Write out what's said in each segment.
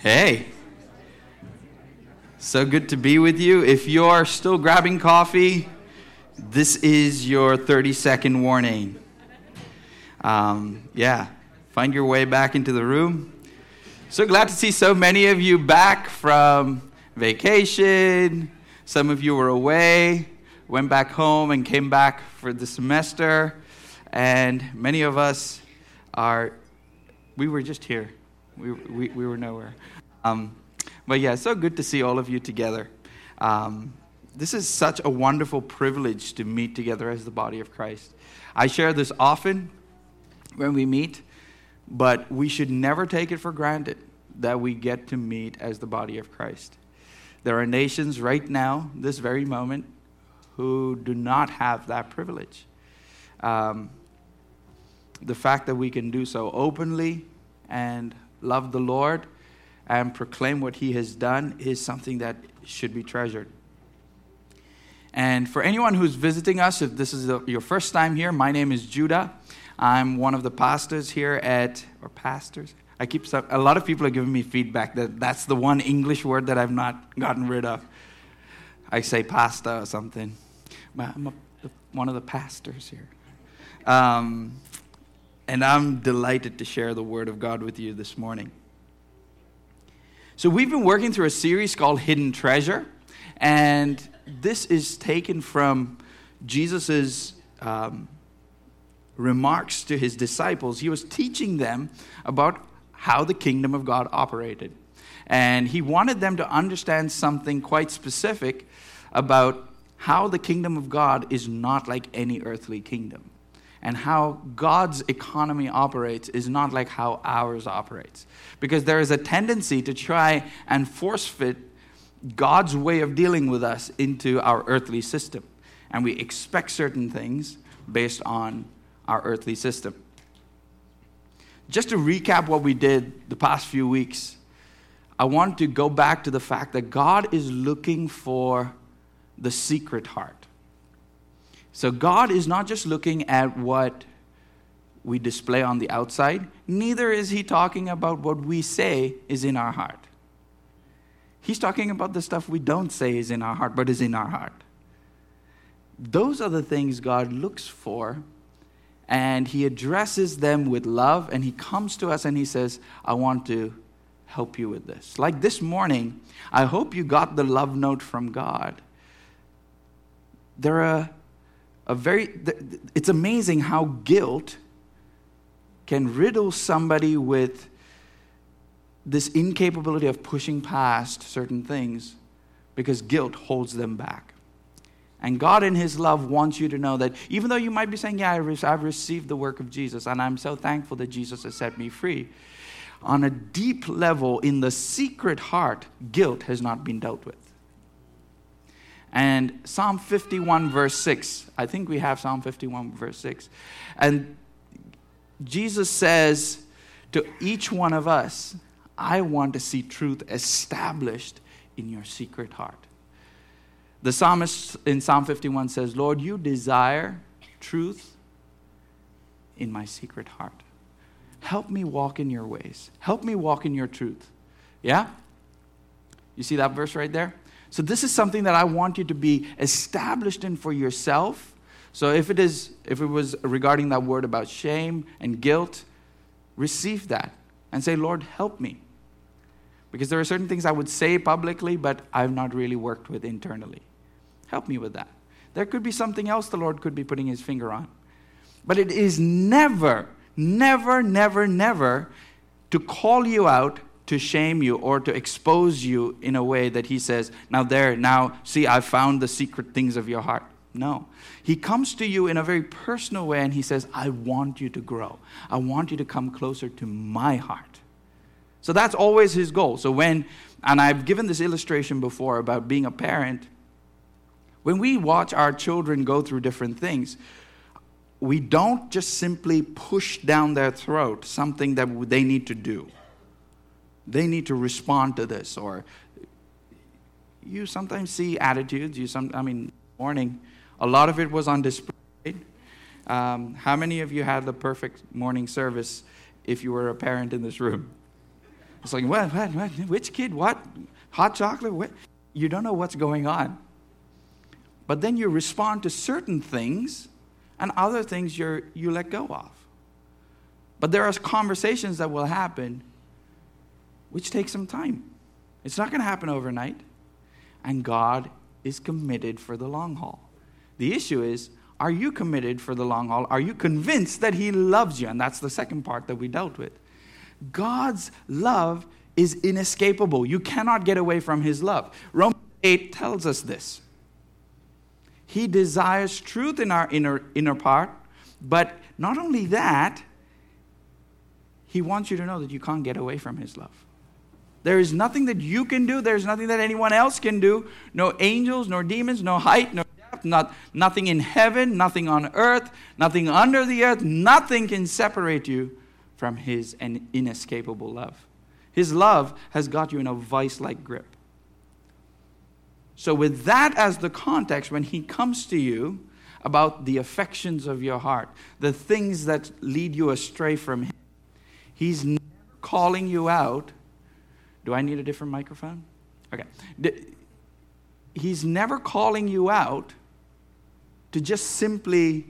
Hey. So good to be with you. If you're still grabbing coffee, this is your 30 second warning. Um, yeah, find your way back into the room. So glad to see so many of you back from vacation. Some of you were away, went back home, and came back for the semester. And many of us are, we were just here. We, we, we were nowhere. Um, but yeah, so good to see all of you together. Um, this is such a wonderful privilege to meet together as the body of Christ. I share this often when we meet, but we should never take it for granted that we get to meet as the body of Christ. There are nations right now, this very moment, who do not have that privilege. Um, the fact that we can do so openly and love the Lord and proclaim what He has done is something that should be treasured. And for anyone who's visiting us, if this is your first time here, my name is Judah. I'm one of the pastors here at, or pastors? I keep, a lot of people are giving me feedback that that's the one English word that I've not gotten rid of. I say pasta or something. I'm a, one of the pastors here. Um, and I'm delighted to share the word of God with you this morning. So, we've been working through a series called Hidden Treasure, and this is taken from Jesus' um, remarks to his disciples. He was teaching them about how the kingdom of God operated. And he wanted them to understand something quite specific about how the kingdom of God is not like any earthly kingdom and how God's economy operates is not like how ours operates. Because there is a tendency to try and force fit God's way of dealing with us into our earthly system. And we expect certain things based on our earthly system. Just to recap what we did the past few weeks, I want to go back to the fact that God is looking for the secret heart. So God is not just looking at what we display on the outside, neither is He talking about what we say is in our heart. He's talking about the stuff we don't say is in our heart, but is in our heart. Those are the things God looks for, and He addresses them with love, and He comes to us and He says, I want to help you with this. Like this morning, I hope you got the love note from God. There are a very, it's amazing how guilt can riddle somebody with this incapability of pushing past certain things because guilt holds them back. And God, in His love, wants you to know that even though you might be saying, Yeah, I've received the work of Jesus, and I'm so thankful that Jesus has set me free, on a deep level, in the secret heart, guilt has not been dealt with. And Psalm 51, verse 6, I think we have Psalm 51, verse 6. And Jesus says to each one of us, I want to see truth established in your secret heart. The psalmist in Psalm 51 says, Lord, you desire truth in my secret heart. Help me walk in your ways. Help me walk in your truth. Yeah? You see that verse right there? So, this is something that I want you to be established in for yourself. So, if it is, if it was regarding that word about shame and guilt, receive that and say, Lord, help me. Because there are certain things I would say publicly, but I've not really worked with internally. Help me with that. There could be something else the Lord could be putting his finger on. But it is never, never, never, never to call you out to shame you or to expose you in a way that he says, Now, there, now, see, I found the secret things of your heart. No. He comes to you in a very personal way and he says, I want you to grow. I want you to come closer to my heart. So that's always his goal. So when, and I've given this illustration before about being a parent, when we watch our children go through different things, we don't just simply push down their throat something that they need to do they need to respond to this or you sometimes see attitudes you some i mean morning a lot of it was on display um, how many of you had the perfect morning service if you were a parent in this room It's like, what, what, what? Which kid? What? Hot chocolate? What? You don't know what's going on. But then you respond to certain things, and other things you you let go of. But there are conversations that will happen which takes some time. It's not going to happen overnight. And God is committed for the long haul. The issue is are you committed for the long haul? Are you convinced that He loves you? And that's the second part that we dealt with. God's love is inescapable. You cannot get away from His love. Romans 8 tells us this. He desires truth in our inner, inner part, but not only that, He wants you to know that you can't get away from His love. There is nothing that you can do, there's nothing that anyone else can do. No angels, nor demons, no height, no depth, not, nothing in heaven, nothing on earth, nothing under the earth, nothing can separate you from His inescapable love. His love has got you in a vice like grip. So, with that as the context, when He comes to you about the affections of your heart, the things that lead you astray from Him, He's never calling you out. Do I need a different microphone? Okay. He's never calling you out to just simply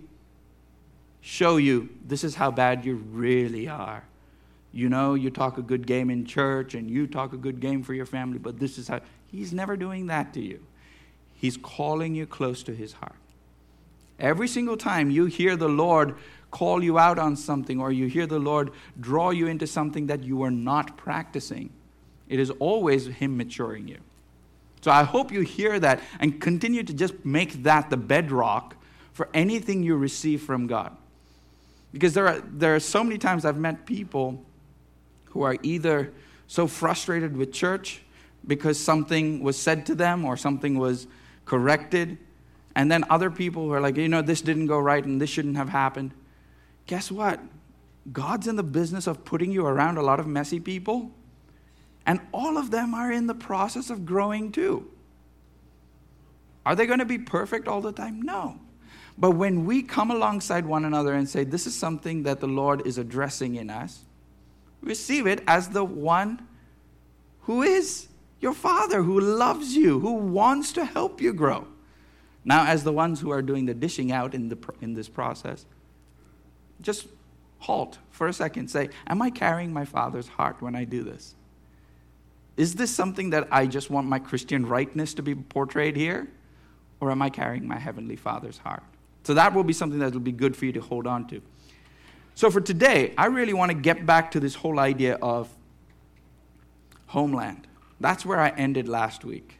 show you this is how bad you really are. You know, you talk a good game in church and you talk a good game for your family, but this is how. He's never doing that to you. He's calling you close to his heart. Every single time you hear the Lord call you out on something or you hear the Lord draw you into something that you are not practicing, it is always Him maturing you. So I hope you hear that and continue to just make that the bedrock for anything you receive from God. Because there are, there are so many times I've met people who are either so frustrated with church because something was said to them or something was corrected, and then other people who are like, you know, this didn't go right and this shouldn't have happened. Guess what? God's in the business of putting you around a lot of messy people, and all of them are in the process of growing too. Are they going to be perfect all the time? No. But when we come alongside one another and say, This is something that the Lord is addressing in us, receive it as the one who is your Father, who loves you, who wants to help you grow. Now, as the ones who are doing the dishing out in, the, in this process, just halt for a second. Say, Am I carrying my Father's heart when I do this? Is this something that I just want my Christian rightness to be portrayed here? Or am I carrying my Heavenly Father's heart? So that will be something that will be good for you to hold on to. So for today, I really want to get back to this whole idea of homeland. That's where I ended last week.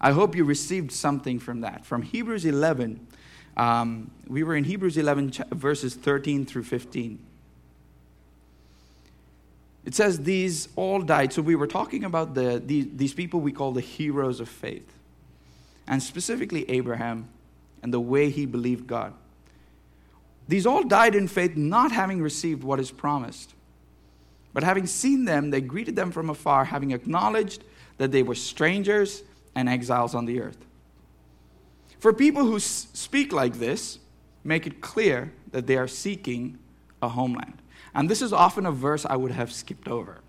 I hope you received something from that. From Hebrews 11, um, we were in Hebrews 11, verses 13 through 15. It says, These all died. So we were talking about the, these, these people we call the heroes of faith, and specifically Abraham, and the way he believed God. These all died in faith, not having received what is promised. But having seen them, they greeted them from afar, having acknowledged that they were strangers and exiles on the earth. For people who speak like this, make it clear that they are seeking a homeland. And this is often a verse I would have skipped over.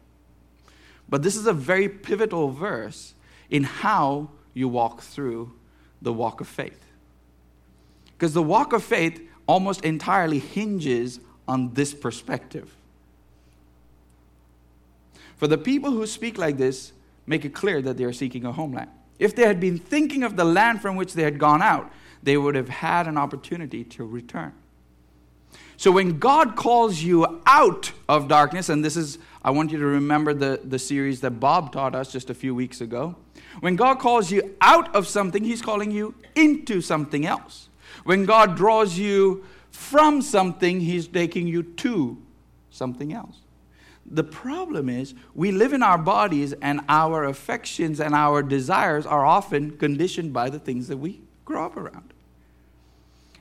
But this is a very pivotal verse in how you walk through the walk of faith. Because the walk of faith almost entirely hinges on this perspective. For the people who speak like this, make it clear that they are seeking a homeland. If they had been thinking of the land from which they had gone out, they would have had an opportunity to return. So when God calls you out of darkness, and this is, I want you to remember the, the series that Bob taught us just a few weeks ago. When God calls you out of something, He's calling you into something else. When God draws you from something, He's taking you to something else. The problem is, we live in our bodies, and our affections and our desires are often conditioned by the things that we grow up around.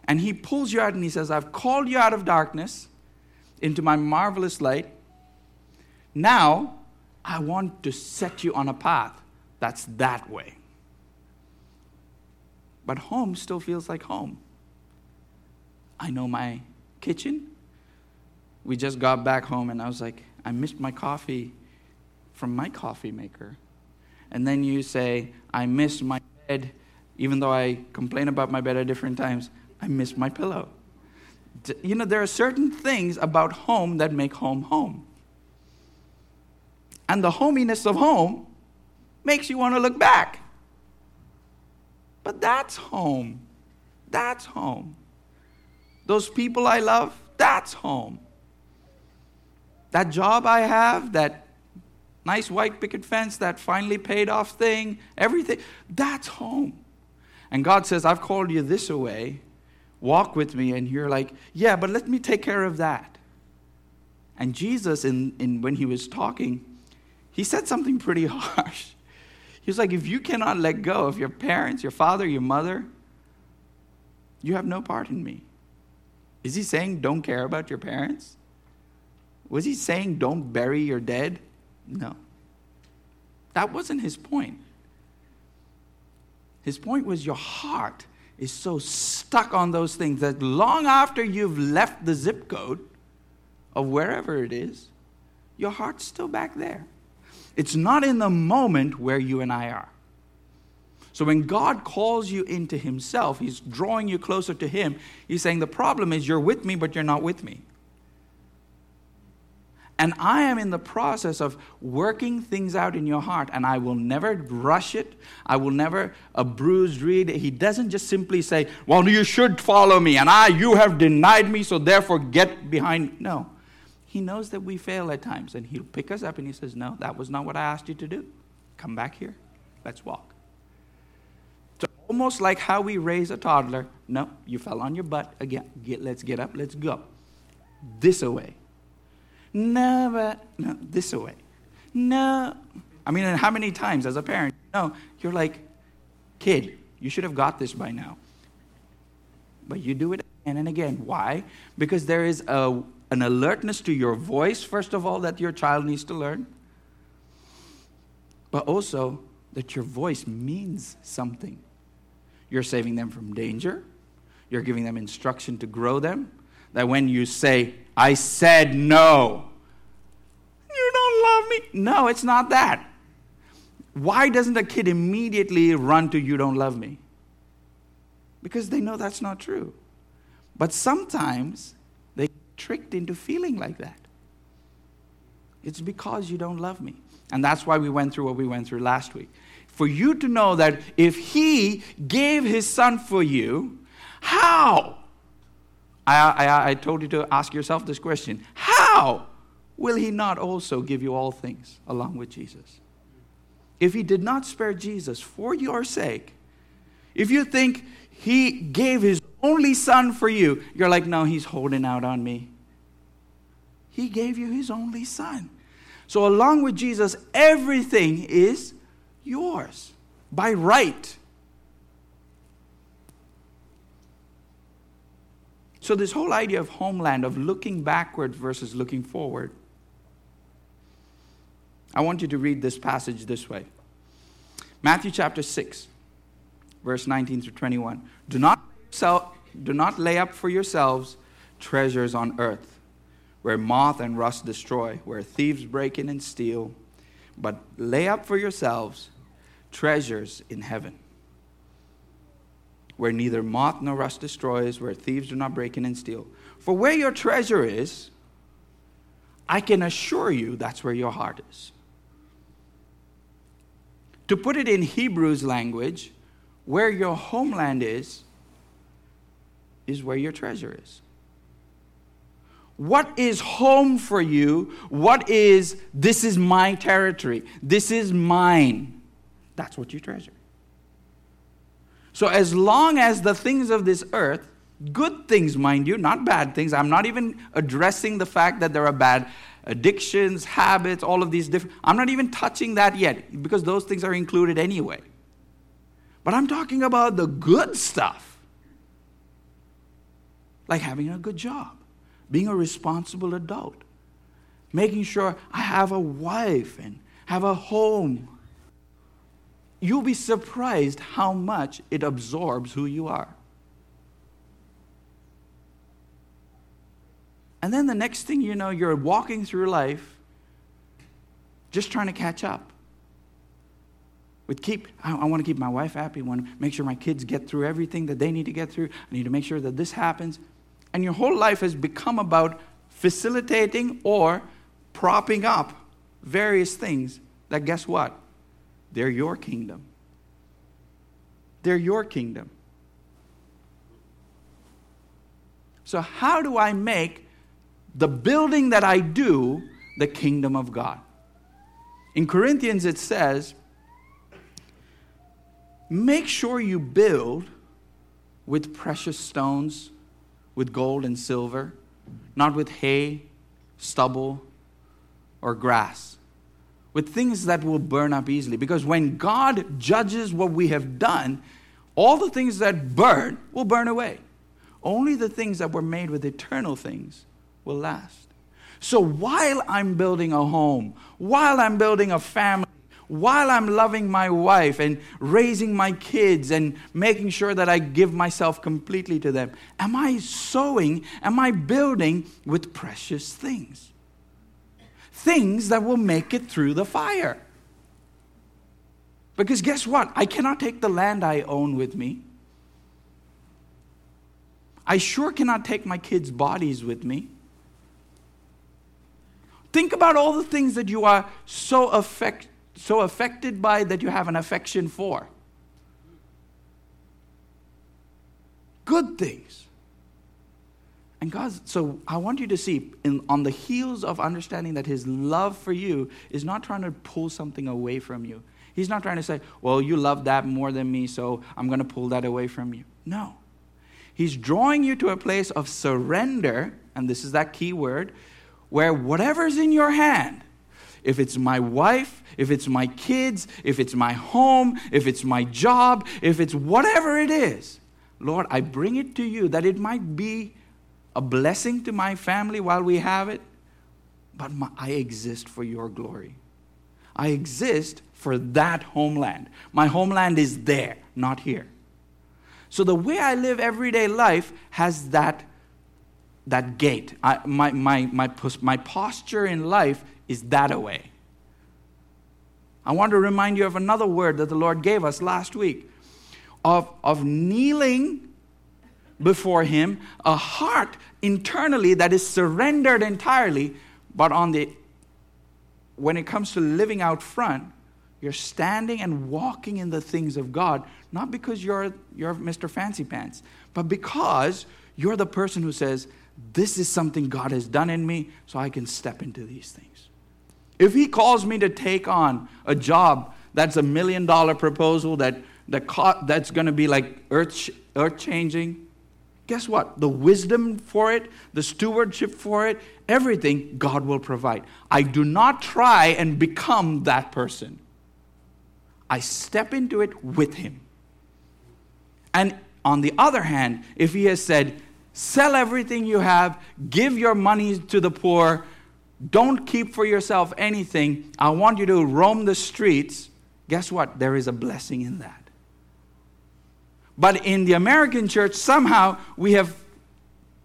And He pulls you out and He says, I've called you out of darkness into my marvelous light. Now, I want to set you on a path that's that way. But home still feels like home. I know my kitchen. We just got back home and I was like, I missed my coffee from my coffee maker. And then you say, I miss my bed, even though I complain about my bed at different times, I miss my pillow. You know, there are certain things about home that make home home. And the hominess of home makes you want to look back. But that's home. That's home. Those people I love, that's home. That job I have, that nice white picket fence, that finally paid off thing, everything, that's home. And God says, I've called you this way. Walk with me. And you're like, yeah, but let me take care of that. And Jesus, in, in, when he was talking, he said something pretty harsh. He was like, if you cannot let go of your parents, your father, your mother, you have no part in me. Is he saying don't care about your parents? Was he saying don't bury your dead? No. That wasn't his point. His point was your heart is so stuck on those things that long after you've left the zip code of wherever it is, your heart's still back there. It's not in the moment where you and I are. So when God calls you into Himself, He's drawing you closer to Him. He's saying, The problem is you're with me, but you're not with me. And I am in the process of working things out in your heart, and I will never rush it. I will never a bruised reed. He doesn't just simply say, Well, you should follow me, and I, you have denied me, so therefore get behind. me. No. He knows that we fail at times, and He'll pick us up and He says, No, that was not what I asked you to do. Come back here. Let's walk So almost like how we raise a toddler. No, you fell on your butt again. Get, let's get up, let's go. This away. Never, no, this away. No. I mean, how many times as a parent, no, you're like, kid, you should have got this by now. But you do it again and again. Why? Because there is a, an alertness to your voice, first of all, that your child needs to learn. But also that your voice means something. You're saving them from danger. You're giving them instruction to grow them. That when you say, I said no, you don't love me. No, it's not that. Why doesn't a kid immediately run to, you don't love me? Because they know that's not true. But sometimes they get tricked into feeling like that. It's because you don't love me. And that's why we went through what we went through last week for you to know that if He gave His Son for you, how? I, I, I told you to ask yourself this question How will He not also give you all things along with Jesus? If He did not spare Jesus for your sake, if you think He gave His only Son for you, you're like, no, He's holding out on me. He gave you His only Son. So, along with Jesus, everything is yours by right. So, this whole idea of homeland, of looking backward versus looking forward, I want you to read this passage this way Matthew chapter 6, verse 19 through 21. Do not, sell, do not lay up for yourselves treasures on earth, where moth and rust destroy, where thieves break in and steal, but lay up for yourselves treasures in heaven, where neither moth nor rust destroys, where thieves do not break in and steal. For where your treasure is, I can assure you that's where your heart is. To put it in Hebrew's language, where your homeland is, is where your treasure is. What is home for you? What is, this is my territory, this is mine? That's what you treasure. So, as long as the things of this earth, good things, mind you, not bad things, I'm not even addressing the fact that there are bad addictions, habits, all of these different, I'm not even touching that yet because those things are included anyway. But I'm talking about the good stuff, like having a good job, being a responsible adult, making sure I have a wife and have a home you'll be surprised how much it absorbs who you are. And then the next thing you know, you're walking through life just trying to catch up. With keep, I, I want to keep my wife happy. I want to make sure my kids get through everything that they need to get through. I need to make sure that this happens. And your whole life has become about facilitating or propping up various things that, guess what? They're your kingdom. They're your kingdom. So, how do I make the building that I do the kingdom of God? In Corinthians, it says, make sure you build with precious stones, with gold and silver, not with hay, stubble, or grass, with things that will burn up easily. Because when God judges what we have done, all the things that burn will burn away. Only the things that were made with eternal things will last. So while I'm building a home, while I'm building a family, while I'm loving my wife and raising my kids and making sure that I give myself completely to them, am I sowing, am I building with precious things? Things that will make it through the fire. Because guess what? I cannot take the land I own with me. I sure cannot take my kids' bodies with me. Think about all the things that you are so, affect, so affected by that you have an affection for. Good things. And God, so I want you to see in, on the heels of understanding that His love for you is not trying to pull something away from you. He's not trying to say, well, you love that more than me, so I'm going to pull that away from you. No. He's drawing you to a place of surrender, and this is that key word, where whatever's in your hand, if it's my wife, if it's my kids, if it's my home, if it's my job, if it's whatever it is, Lord, I bring it to you that it might be a blessing to my family while we have it, but my, I exist for your glory. I exist for that homeland. My homeland is there, not here. So the way I live everyday life has that, that gate. I, my, my, my, my posture in life is that way. I want to remind you of another word that the Lord gave us last week of, of kneeling before Him, a heart internally that is surrendered entirely, but on the when it comes to living out front, you're standing and walking in the things of God, not because you're, you're Mr. Fancy Pants, but because you're the person who says, This is something God has done in me, so I can step into these things. If He calls me to take on a job that's a million dollar proposal that, that that's going to be like earth, earth changing, guess what? The wisdom for it, the stewardship for it, everything God will provide. I do not try and become that person. I step into it with him. And on the other hand, if he has said, sell everything you have, give your money to the poor, don't keep for yourself anything, I want you to roam the streets, guess what? There is a blessing in that. But in the American church, somehow we have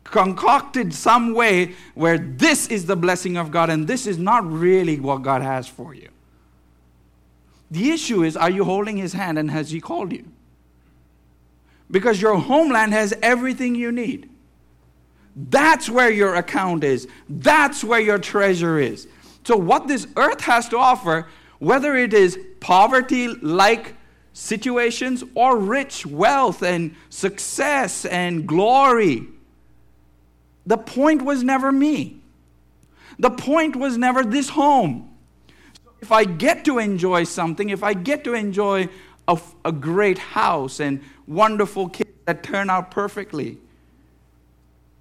concocted some way where this is the blessing of God and this is not really what God has for you. The issue is are you holding his hand and has he called you? Because your homeland has everything you need. That's where your account is. That's where your treasure is. So, what this earth has to offer, whether it is poverty like situations or rich wealth and success and glory, the point was never me. The point was never this home So if I get to enjoy something, if I get to enjoy a, a great house and wonderful kids that turn out perfectly,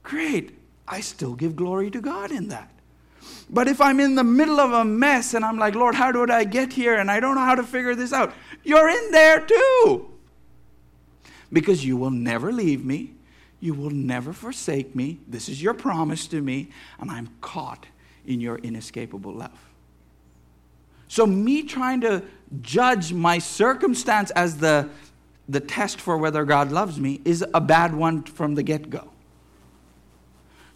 great. I still give glory to God in that. But if I'm in the middle of a mess and I'm like, Lord, how did I get here? And I don't know how to figure this out, you're in there too. Because you will never leave me, you will never forsake me. This is your promise to me, and I'm caught in your inescapable love. So, me trying to judge my circumstance as the, the test for whether God loves me is a bad one from the get go.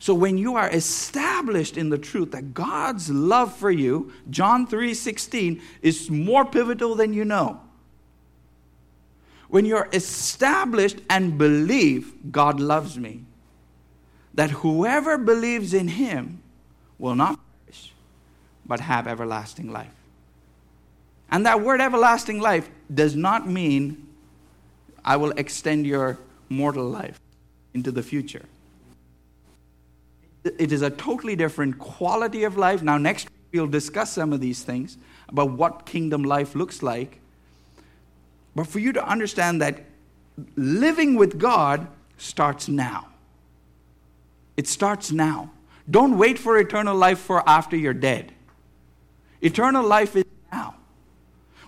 So, when you are established, in the truth that God's love for you, John 3:16, is more pivotal than you know. When you're established and believe God loves me, that whoever believes in him will not perish, but have everlasting life. And that word everlasting life does not mean I will extend your mortal life into the future. It is a totally different quality of life. Now, next we'll discuss some of these things about what kingdom life looks like. But for you to understand that living with God starts now. It starts now. Don't wait for eternal life for after you're dead. Eternal life is now.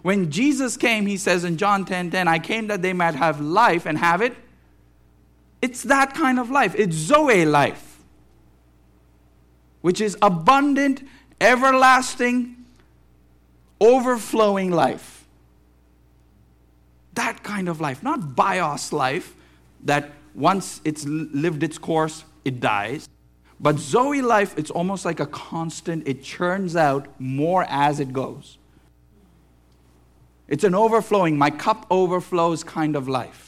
When Jesus came, he says in John 10:10, 10, 10, I came that they might have life and have it. It's that kind of life. It's Zoe life, which is abundant, everlasting, overflowing life. That kind of life, not bios life that once it's lived its course, it dies. But Zoe life, it's almost like a constant, it churns out more as it goes. It's an overflowing, my cup overflows kind of life.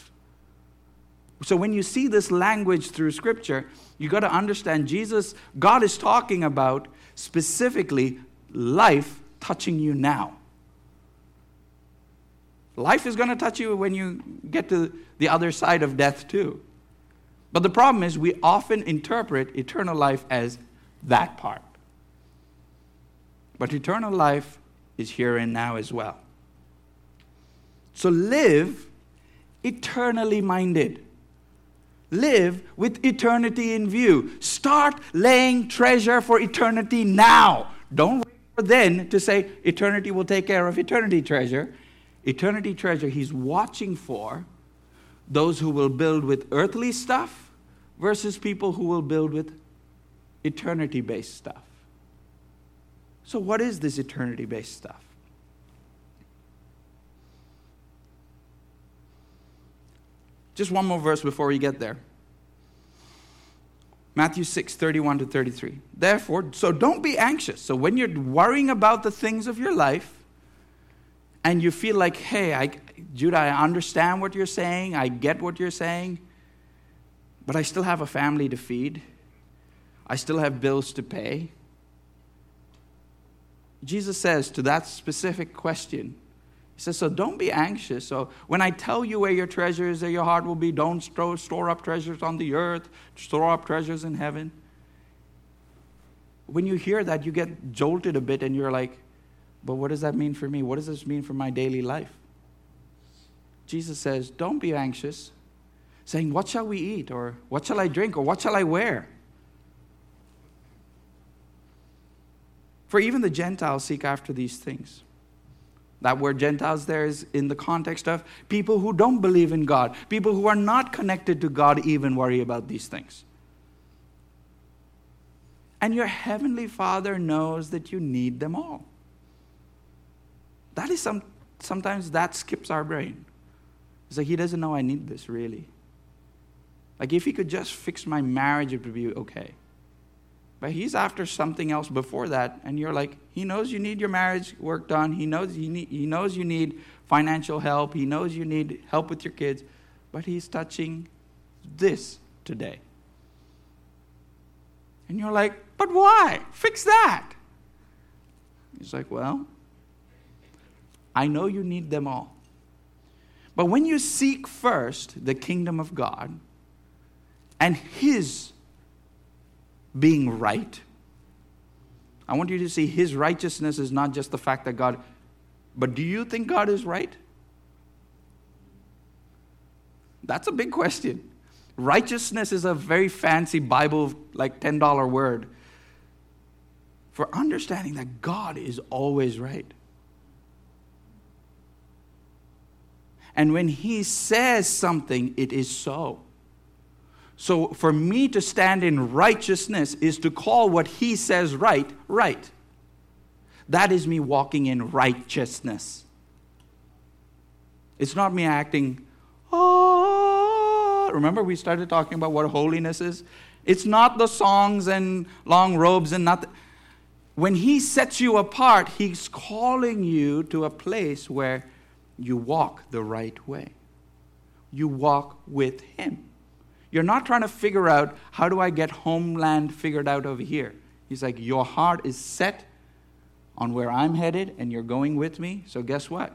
So when you see this language through Scripture, you got to understand Jesus, God is talking about specifically life touching you now. Life is going to touch you when you get to the other side of death, too. But the problem is, we often interpret eternal life as that part. But eternal life is here and now as well. So live eternally minded. Live with eternity in view. Start laying treasure for eternity now. Don't wait for then to say eternity will take care of eternity treasure. Eternity treasure, he's watching for those who will build with earthly stuff versus people who will build with eternity based stuff. So, what is this eternity based stuff? Just one more verse before we get there. Matthew 6, 31 to 33. Therefore, so don't be anxious. So when you're worrying about the things of your life and you feel like, hey, I, Judah, I understand what you're saying, I get what you're saying, but I still have a family to feed, I still have bills to pay. Jesus says to that specific question, he says, So don't be anxious. So when I tell you where your treasure is, there your heart will be, don't store, store up treasures on the earth, store up treasures in heaven. When you hear that, you get jolted a bit and you're like, But what does that mean for me? What does this mean for my daily life? Jesus says, Don't be anxious, saying, What shall we eat? Or what shall I drink? Or what shall I wear? For even the Gentiles seek after these things. That word Gentiles there is in the context of people who don't believe in God, people who are not connected to God even worry about these things. And your heavenly Father knows that you need them all. That is some sometimes that skips our brain. It's like he doesn't know I need this really. Like if he could just fix my marriage, it would be okay. But he's after something else before that, and you're like, he knows you need your marriage work done. He knows you need, he knows you need financial help. He knows you need help with your kids, but he's touching this today. And you're like, but why? Fix that. He's like, well, I know you need them all. But when you seek first the kingdom of God and his being right. I want you to see his righteousness is not just the fact that God, but do you think God is right? That's a big question. Righteousness is a very fancy Bible, like $10 word for understanding that God is always right. And when he says something, it is so. So for me to stand in righteousness is to call what he says right, right. That is me walking in righteousness. It's not me acting, oh. Remember, we started talking about what holiness is? It's not the songs and long robes and nothing. When He sets you apart, He's calling you to a place where you walk the right way. You walk with Him. You're not trying to figure out how do I get homeland figured out over here. He's like, Your heart is set on where I'm headed, and you're going with me. So, guess what?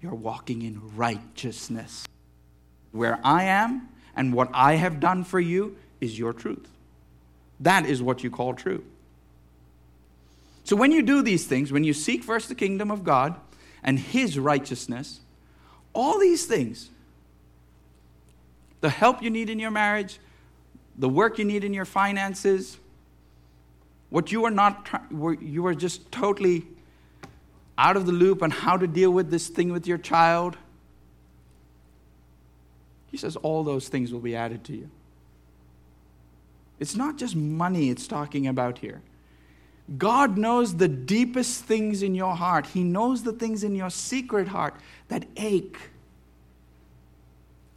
You're walking in righteousness. Where I am and what I have done for you is your truth. That is what you call true. So, when you do these things, when you seek first the kingdom of God and His righteousness, all these things, the help you need in your marriage, the work you need in your finances, what you are not, you are just totally out of the loop on how to deal with this thing with your child. He says all those things will be added to you. It's not just money it's talking about here. God knows the deepest things in your heart. He knows the things in your secret heart that ache.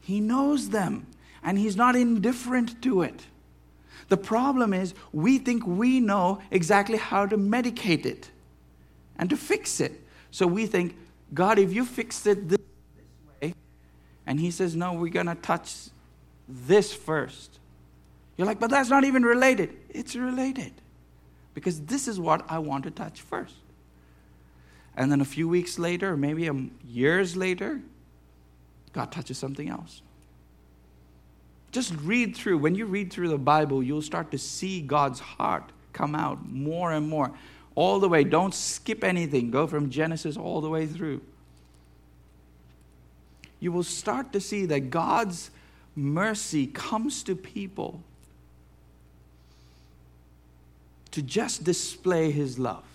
He knows them, and He's not indifferent to it. The problem is, we think we know exactly how to medicate it and to fix it. So we think, God, if you fix it this, way, and He says, no, we're going to touch this first. You're like, but that's not even related. It's related because this is what I want to touch first. And then a few weeks later, maybe a years later, God touches something else. Just read through. When you read through the Bible, you'll start to see God's heart come out more and more. All the way. Don't skip anything. Go from Genesis all the way through. You will start to see that God's mercy comes to people to just display his love,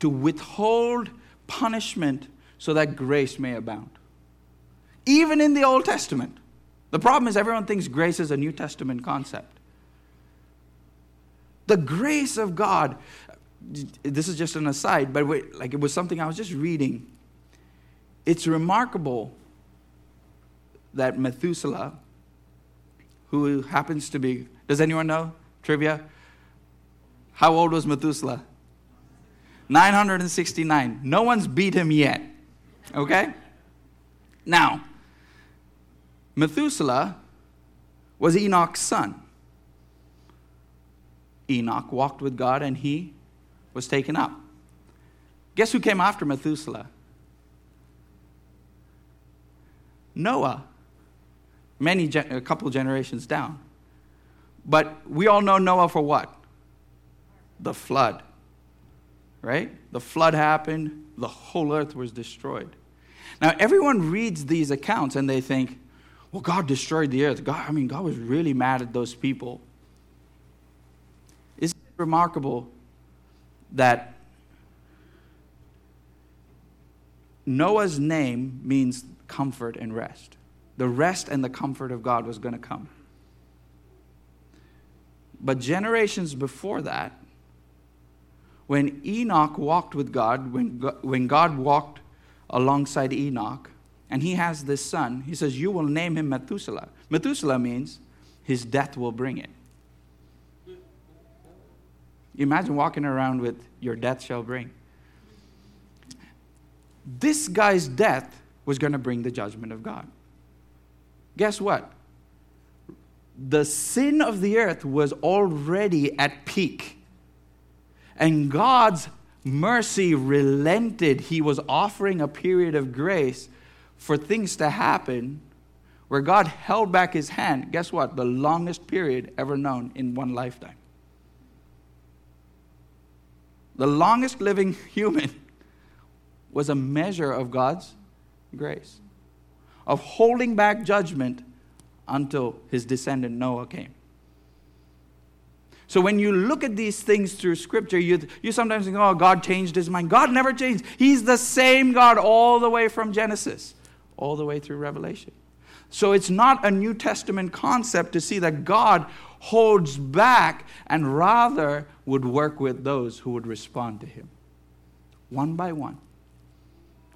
to withhold punishment so that grace may abound. Even in the Old Testament. The problem is, everyone thinks grace is a New Testament concept. The grace of God, this is just an aside, but wait, like it was something I was just reading. It's remarkable that Methuselah, who happens to be, does anyone know? Trivia? How old was Methuselah? 969. No one's beat him yet. Okay? Now, Methuselah was Enoch's son. Enoch walked with God and he was taken up. Guess who came after Methuselah? Noah. Many, a couple generations down. But we all know Noah for what? The flood. Right? The flood happened, the whole earth was destroyed. Now, everyone reads these accounts and they think, well, God destroyed the earth. God, I mean, God was really mad at those people. Isn't it remarkable that Noah's name means comfort and rest? The rest and the comfort of God was going to come. But generations before that, when Enoch walked with God, when God, when God walked alongside Enoch, and he has this son. He says, You will name him Methuselah. Methuselah means his death will bring it. Imagine walking around with your death shall bring. This guy's death was going to bring the judgment of God. Guess what? The sin of the earth was already at peak. And God's mercy relented. He was offering a period of grace for things to happen where God held back his hand, guess what? The longest period ever known in one lifetime. The longest living human was a measure of God's grace, of holding back judgment until his descendant Noah came. So when you look at these things through Scripture, you, you sometimes think, oh, God changed his mind. God never changed. He's the same God all the way from Genesis all the way through Revelation. So it's not a New Testament concept to see that God holds back and rather would work with those who would respond to him. One by one.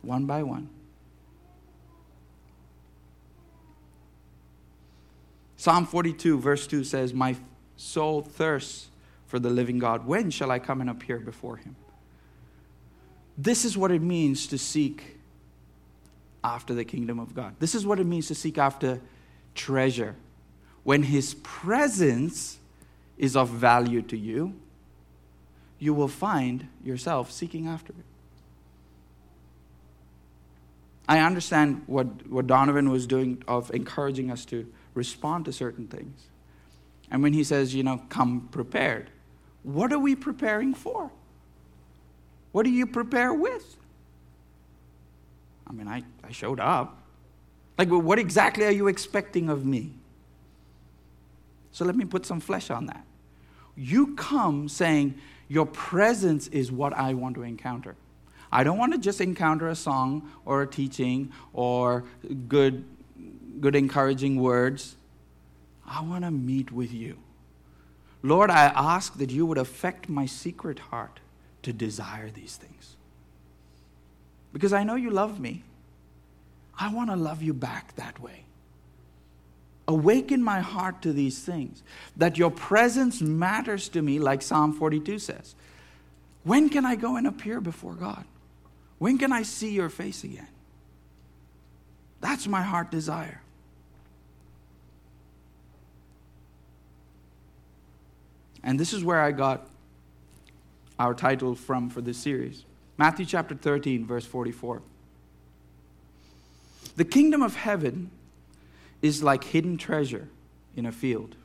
One by one. Psalm 42, verse 2 says, My soul thirsts for the living God. When shall I come and appear before him? This is what it means to seek after the kingdom of God. This is what it means to seek after treasure. When his presence is of value to you, you will find yourself seeking after it. I understand what, what Donovan was doing of encouraging us to respond to certain things. And when he says, you know, come prepared, what are we preparing for? What do you prepare with? I mean, I, I showed up. Like, well, what exactly are you expecting of me? So let me put some flesh on that. You come saying, Your presence is what I want to encounter. I don't want to just encounter a song or a teaching or good, good encouraging words. I want to meet with you. Lord, I ask that you would affect my secret heart to desire these things. Because I know you love me. I want to love you back that way. Awaken my heart to these things, that your presence matters to me, like Psalm 42 says. When can I go and appear before God? When can I see your face again? That's my heart desire. And this is where I got our title from for this series Matthew chapter 13, verse 44. The kingdom of heaven is like hidden treasure in a field,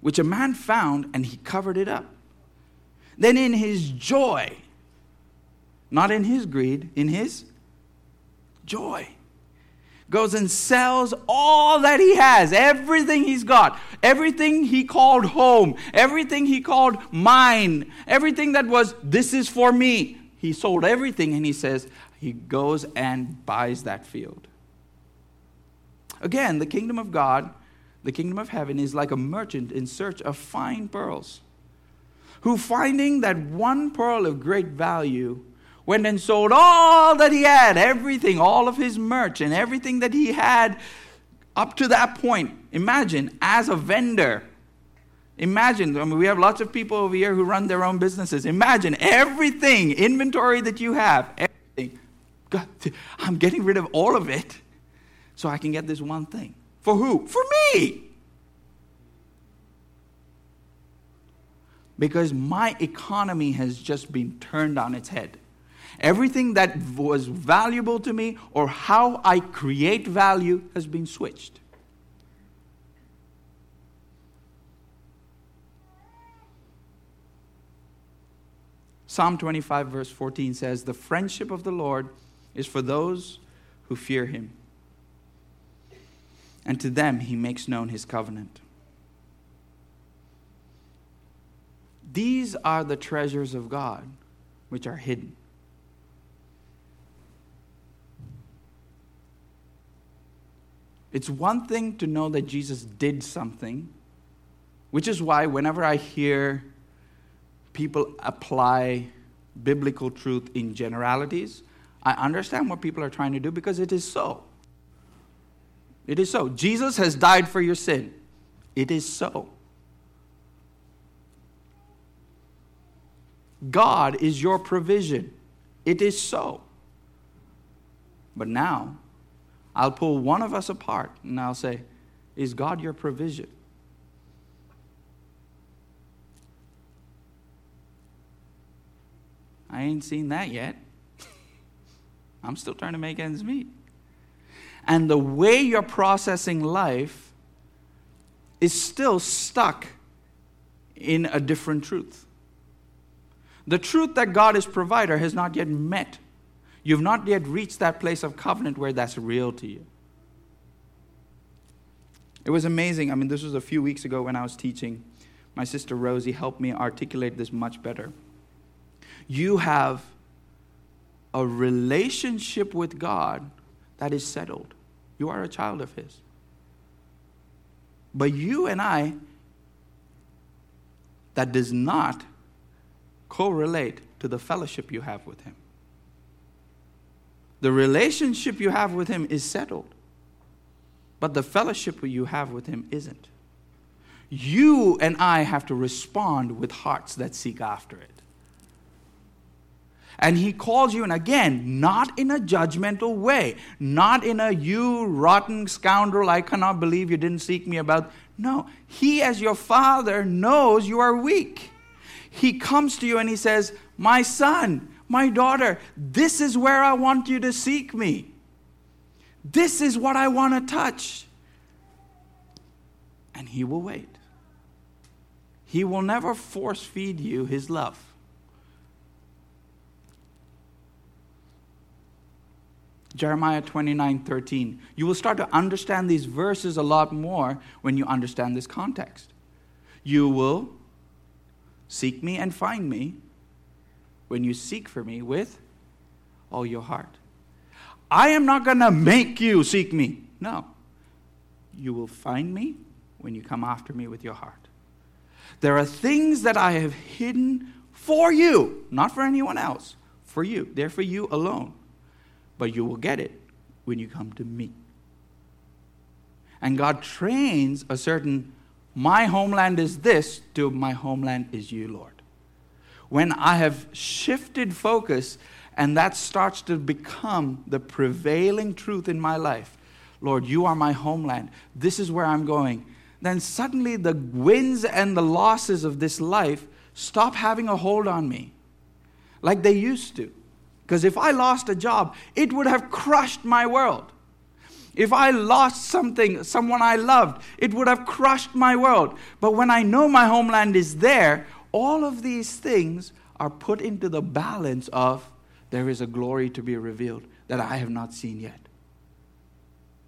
which a man found and he covered it up. Then, in his joy, not in his greed, in his joy. Goes and sells all that he has, everything he's got, everything he called home, everything he called mine, everything that was, this is for me. He sold everything and he says, he goes and buys that field. Again, the kingdom of God, the kingdom of heaven, is like a merchant in search of fine pearls, who finding that one pearl of great value, went and sold all that he had, everything, all of his merch and everything that he had up to that point. Imagine, as a vendor, imagine, I mean, we have lots of people over here who run their own businesses. Imagine everything, inventory that you have, everything. God, I'm getting rid of all of it so I can get this one thing. For who? For me. Because my economy has just been turned on its head. Everything that was valuable to me or how I create value has been switched. Psalm 25, verse 14 says, The friendship of the Lord is for those who fear him, and to them he makes known his covenant. These are the treasures of God which are hidden. It's one thing to know that Jesus did something, which is why whenever I hear people apply biblical truth in generalities, I understand what people are trying to do because it is so. It is so. Jesus has died for your sin. It is so. God is your provision. It is so. But now, I'll pull one of us apart and I'll say, Is God your provision? I ain't seen that yet. I'm still trying to make ends meet. And the way you're processing life is still stuck in a different truth. The truth that God is provider has not yet met You've not yet reached that place of covenant where that's real to you. It was amazing. I mean, this was a few weeks ago when I was teaching. My sister Rosie helped me articulate this much better. You have a relationship with God that is settled. You are a child of His. But you and I, that does not correlate to the fellowship you have with Him the relationship you have with Him is settled. but the fellowship you have with Him isn't. You and I have to respond with hearts that seek after it. And he calls you, and again, not in a judgmental way, not in a you rotten scoundrel, I cannot believe you didn't seek me about. No, he, as your father, knows you are weak. He comes to you and he says, My son, my daughter, this is where I want you to seek me. This is what I want to touch. And he will wait. He will never force feed you his love. Jeremiah 29 13. You will start to understand these verses a lot more when you understand this context. You will seek me and find me when you seek for me with all your heart. I am not going to make you seek me. No. You will find me when you come after me with your heart. There are things that I have hidden for you, not for anyone else, for you. They're for you alone but you will get it when you come to me. And God trains a certain, my homeland is this, to my homeland is you, Lord. When I have shifted focus and that starts to become the prevailing truth in my life, Lord, you are my homeland, this is where I'm going, then suddenly the wins and the losses of this life stop having a hold on me like they used to. Because if I lost a job, it would have crushed my world. If I lost something, someone I loved, it would have crushed my world. But when I know my homeland is there, all of these things are put into the balance of there is a glory to be revealed that I have not seen yet.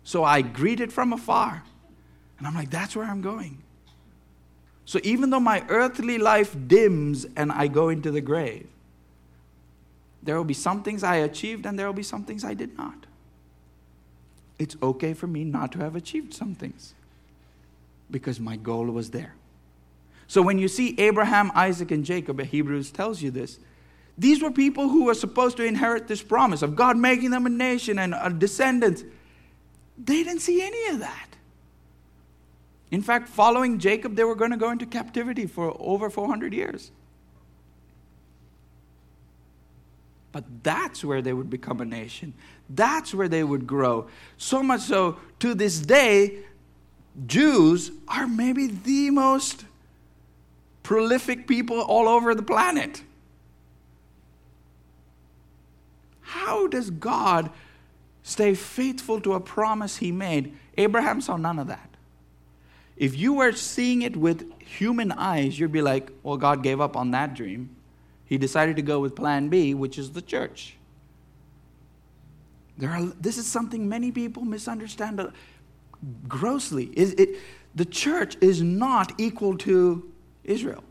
So I greet it from afar. And I'm like, that's where I'm going. So even though my earthly life dims and I go into the grave, there will be some things I achieved and there will be some things I did not. It's okay for me not to have achieved some things because my goal was there. So when you see Abraham, Isaac, and Jacob, Hebrews tells you this. These were people who were supposed to inherit this promise of God making them a nation and a descendant. They didn't see any of that. In fact, following Jacob, they were going to go into captivity for over 400 years. But that's where they would become a nation. That's where they would grow. So much so, to this day, Jews are maybe the most prolific people all over the planet. How does God stay faithful to a promise he made? Abraham saw none of that. If you were seeing it with human eyes, you'd be like, well, God gave up on that dream. He decided to go with plan B, which is the church. There are, this is something many people misunderstand grossly. Is it, the church is not equal to Israel.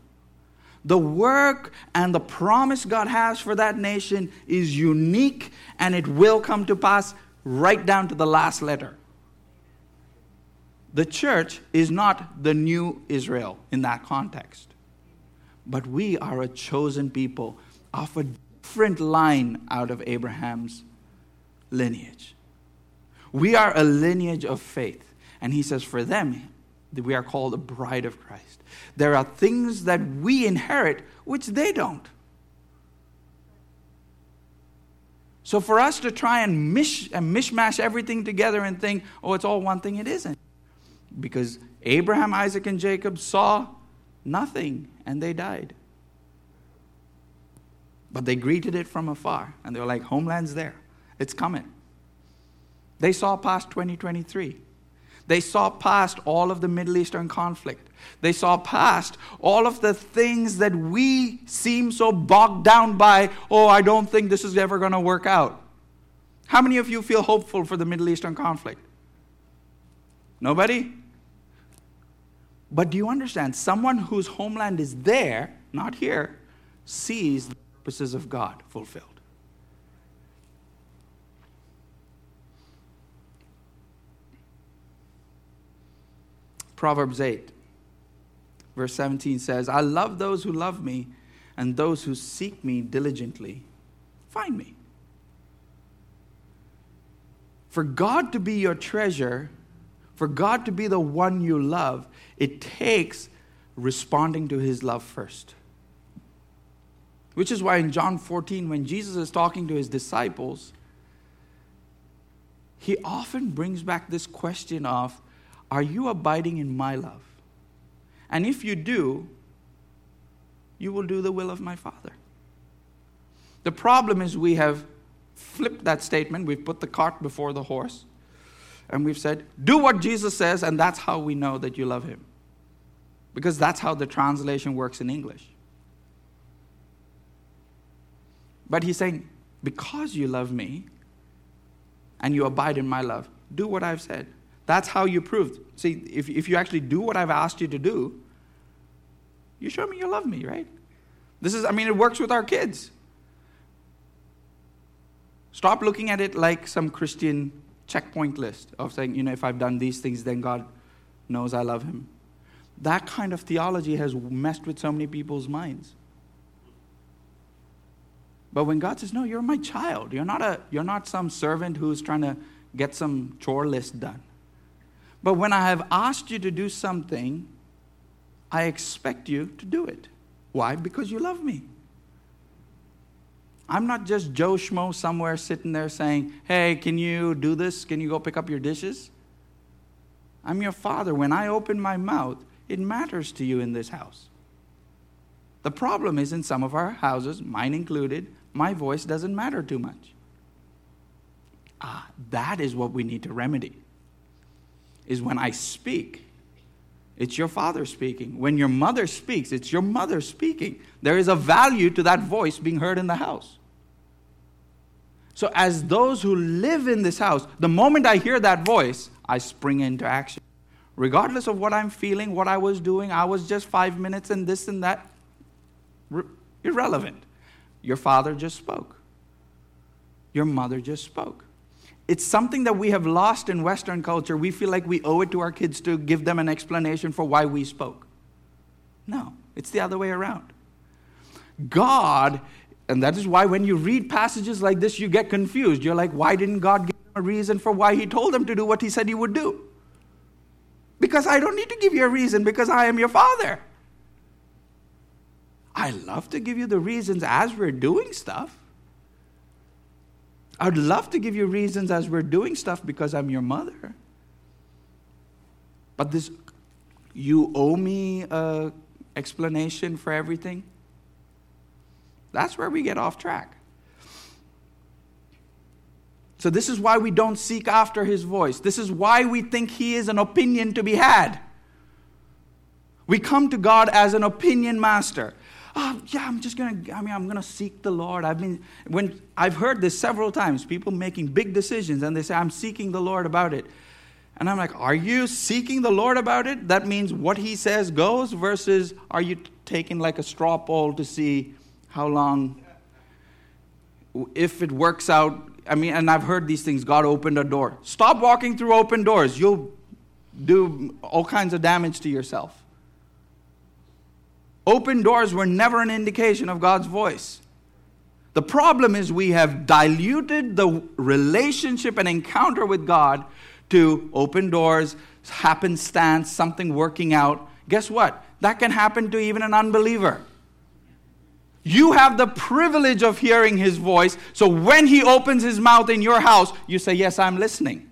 The work and the promise God has for that nation is unique and it will come to pass right down to the last letter. The church is not the new Israel in that context. But we are a chosen people of a different line out of Abraham's lineage. We are a lineage of faith. And he says, for them, we are called the bride of Christ. There are things that we inherit which they don't. So for us to try and, mish, and mishmash everything together and think, oh, it's all one thing, it isn't. Because Abraham, Isaac, and Jacob saw nothing and they died. But they greeted it from afar and they were like, Homeland's there, it's coming. They saw past 2023. They saw past all of the Middle Eastern conflict. They saw past all of the things that we seem so bogged down by. Oh, I don't think this is ever going to work out. How many of you feel hopeful for the Middle Eastern conflict? Nobody? But do you understand? Someone whose homeland is there, not here, sees the purposes of God fulfilled. Proverbs 8, verse 17 says, I love those who love me, and those who seek me diligently find me. For God to be your treasure For God to be the one you love, it takes responding to his love first. Which is why in John 14, when Jesus is talking to his disciples, he often brings back this question of, Are you abiding in my love? And if you do, you will do the will of my Father. The problem is we have flipped that statement, we've put the cart before the horse, and we've said, Do what Jesus says, and that's how we know that you love him. Because that's how the translation works in English. But he's saying, Because you love me, and you abide in my love. Do what I've said. That's how you prove. See, if, if you actually do what I've asked you to do, you show me you love me, right? This is, I mean, it works with our kids. Stop looking at it like some Christian checkpoint list of saying, you know, if I've done these things, then God knows I love him. That kind of theology has messed with so many people's minds. But when God says, No, you're my child, you're not, a, you're not some servant who's trying to get some chore list done. But when I have asked you to do something, I expect you to do it. Why? Because you love me. I'm not just Joe Schmo somewhere sitting there saying, Hey, can you do this? Can you go pick up your dishes? I'm your father. When I open my mouth, it matters to you in this house. The problem is in some of our houses, mine included, my voice doesn't matter too much. Ah, that is what we need to remedy. Is when I speak, it's your father speaking. When your mother speaks, it's your mother speaking. There is a value to that voice being heard in the house. So, as those who live in this house, the moment I hear that voice, I spring into action. Regardless of what I'm feeling, what I was doing, I was just five minutes and this and that. irrelevant. Your father just spoke. Your mother just spoke. It's something that we have lost in Western culture. We feel like we owe it to our kids to give them an explanation for why we spoke. No, it's the other way around. God, and that is why when you read passages like this, you get confused. You're like, why didn't God give them a reason for why He told them to do what He said He would do? Because I don't need to give you a reason because I am your Father. I love to give you the reasons as we're doing stuff. I'd love to give you reasons as we're doing stuff because I'm your mother. But this, you owe me a explanation for everything. That's where we get off track. So, this is why we don't seek after his voice. This is why we think he is an opinion to be had. We come to God as an opinion master oh, yeah, I'm just going to, I mean, I'm going to seek the Lord. I've been, when I've heard this several times, people making big decisions and they say, I'm seeking the Lord about it. And I'm like, are you seeking the Lord about it? That means what he says goes versus are you taking like a straw poll to see how long, if it works out. I mean, and I've heard these things God opened a door. Stop walking through open doors. You'll do all kinds of damage to yourself. Open doors were never an indication of God's voice. The problem is we have diluted the relationship and encounter with God to open doors, happenstance, something working out. Guess what? That can happen to even an unbeliever. You have the privilege of hearing his voice, so when he opens his mouth in your house, you say, Yes, I'm listening.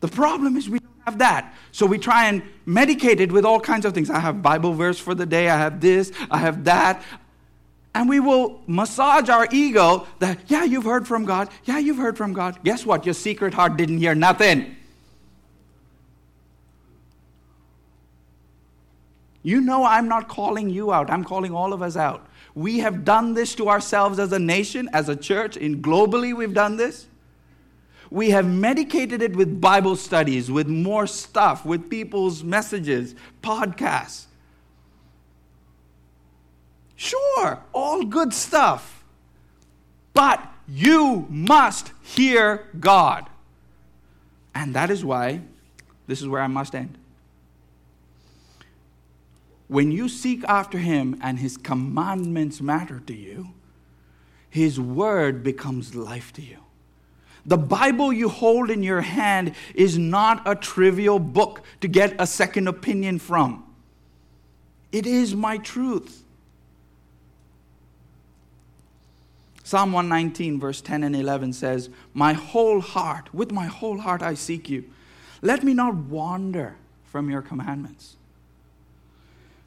The problem is we have that. So we try and medicate it with all kinds of things. I have Bible verse for the day, I have this, I have that. And we will massage our ego that, yeah, you've heard from God. Yeah, you've heard from God. Guess what? Your secret heart didn't hear nothing. You know, I'm not calling you out, I'm calling all of us out. We have done this to ourselves as a nation, as a church, and globally we've done this. We have medicated it with Bible studies, with more stuff, with people's messages, podcasts. Sure, all good stuff. But you must hear God. And that is why this is where I must end. When you seek after Him and His commandments matter to you, His word becomes life to you. The Bible you hold in your hand is not a trivial book to get a second opinion from. It is my truth. Psalm 119, verse 10 and 11 says, My whole heart, with my whole heart I seek you. Let me not wander from your commandments.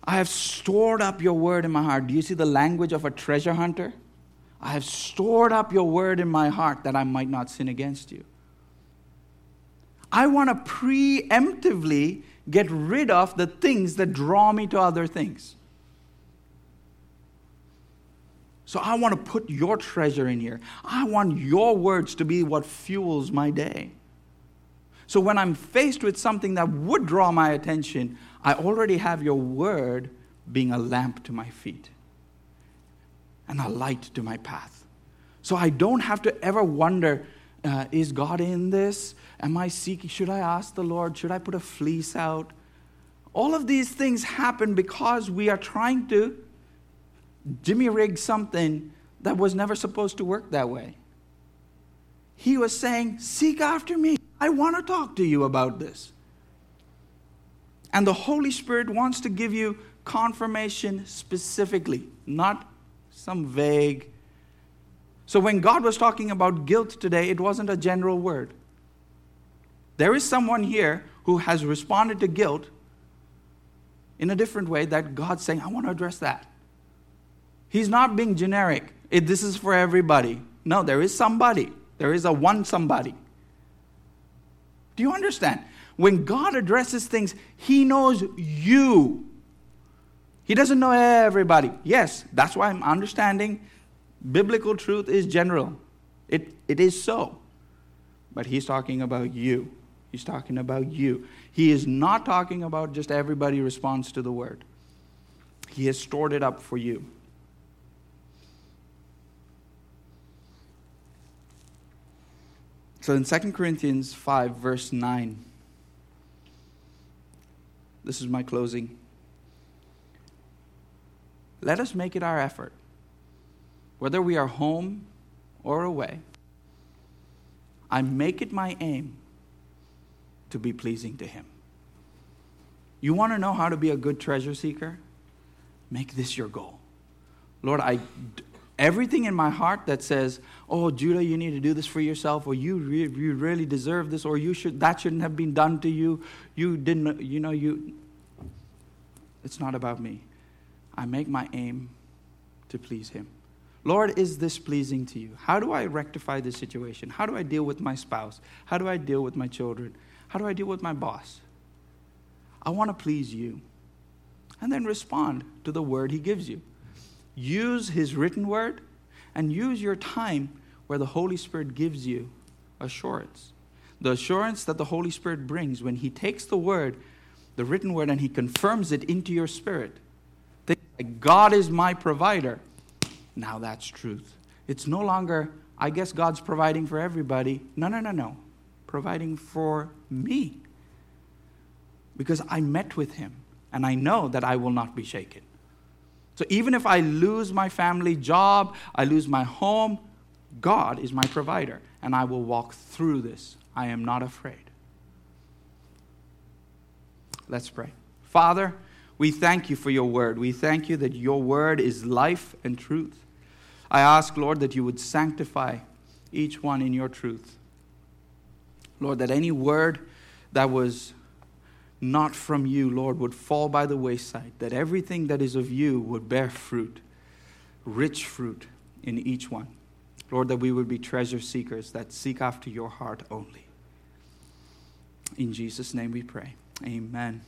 I have stored up your word in my heart. Do you see the language of a treasure hunter? I have stored up your word in my heart that I might not sin against you. I want to preemptively get rid of the things that draw me to other things. So I want to put your treasure in here. I want your words to be what fuels my day. So when I'm faced with something that would draw my attention, I already have your word being a lamp to my feet and a light to my path. So I don't have to ever wonder uh, is God in this? Am I seeking? Should I ask the Lord? Should I put a fleece out? All of these things happen because we are trying to jimmy rig something that was never supposed to work that way. He was saying, Seek after me. I want to talk to you about this. And the Holy Spirit wants to give you confirmation specifically, not some vague. So when God was talking about guilt today, it wasn't a general word. There is someone here who has responded to guilt in a different way that God's saying, I want to address that. He's not being generic. It, this is for everybody. No, there is somebody. There is a one somebody. Do you understand? When God addresses things, He knows you. He doesn't know everybody. Yes, that's why I'm understanding biblical truth is general. It, it is so. But he's talking about you. He's talking about you. He is not talking about just everybody responds to the word. He has stored it up for you. So in 2 Corinthians 5, verse 9, this is my closing. Let us make it our effort, whether we are home or away. I make it my aim to be pleasing to Him. You want to know how to be a good treasure seeker? Make this your goal. Lord, I everything in my heart that says, "Oh, Judah, you need to do this for yourself," or "You, re- you really deserve this," or "You should that shouldn't have been done to you," you didn't, you know, you. It's not about me. I make my aim to please Him. Lord, is this pleasing to you? How do I rectify this situation? How do I deal with my spouse? How do I deal with my children? How do I deal with my boss? I want to please you. And then respond to the word He gives you. Use His written word and use your time where the Holy Spirit gives you assurance. The assurance that the Holy Spirit brings when He takes the word, the written word, and He confirms it into your spirit God is my provider. Now that's truth. It's no longer, I guess God's providing for everybody. No, no, no, no. Providing for me. Because I met with him and I know that I will not be shaken. So even if I lose my family job, I lose my home, God is my provider and I will walk through this. I am not afraid. Let's pray. Father, we thank you for your word. We thank you that your word is life and truth. I ask, Lord, that you would sanctify each one in your truth. Lord, that any word that was not from you, Lord, would fall by the wayside, that everything that is of you would bear fruit, rich fruit in each one. Lord, that we would be treasure seekers that seek after your heart only. In Jesus' name we pray. Amen.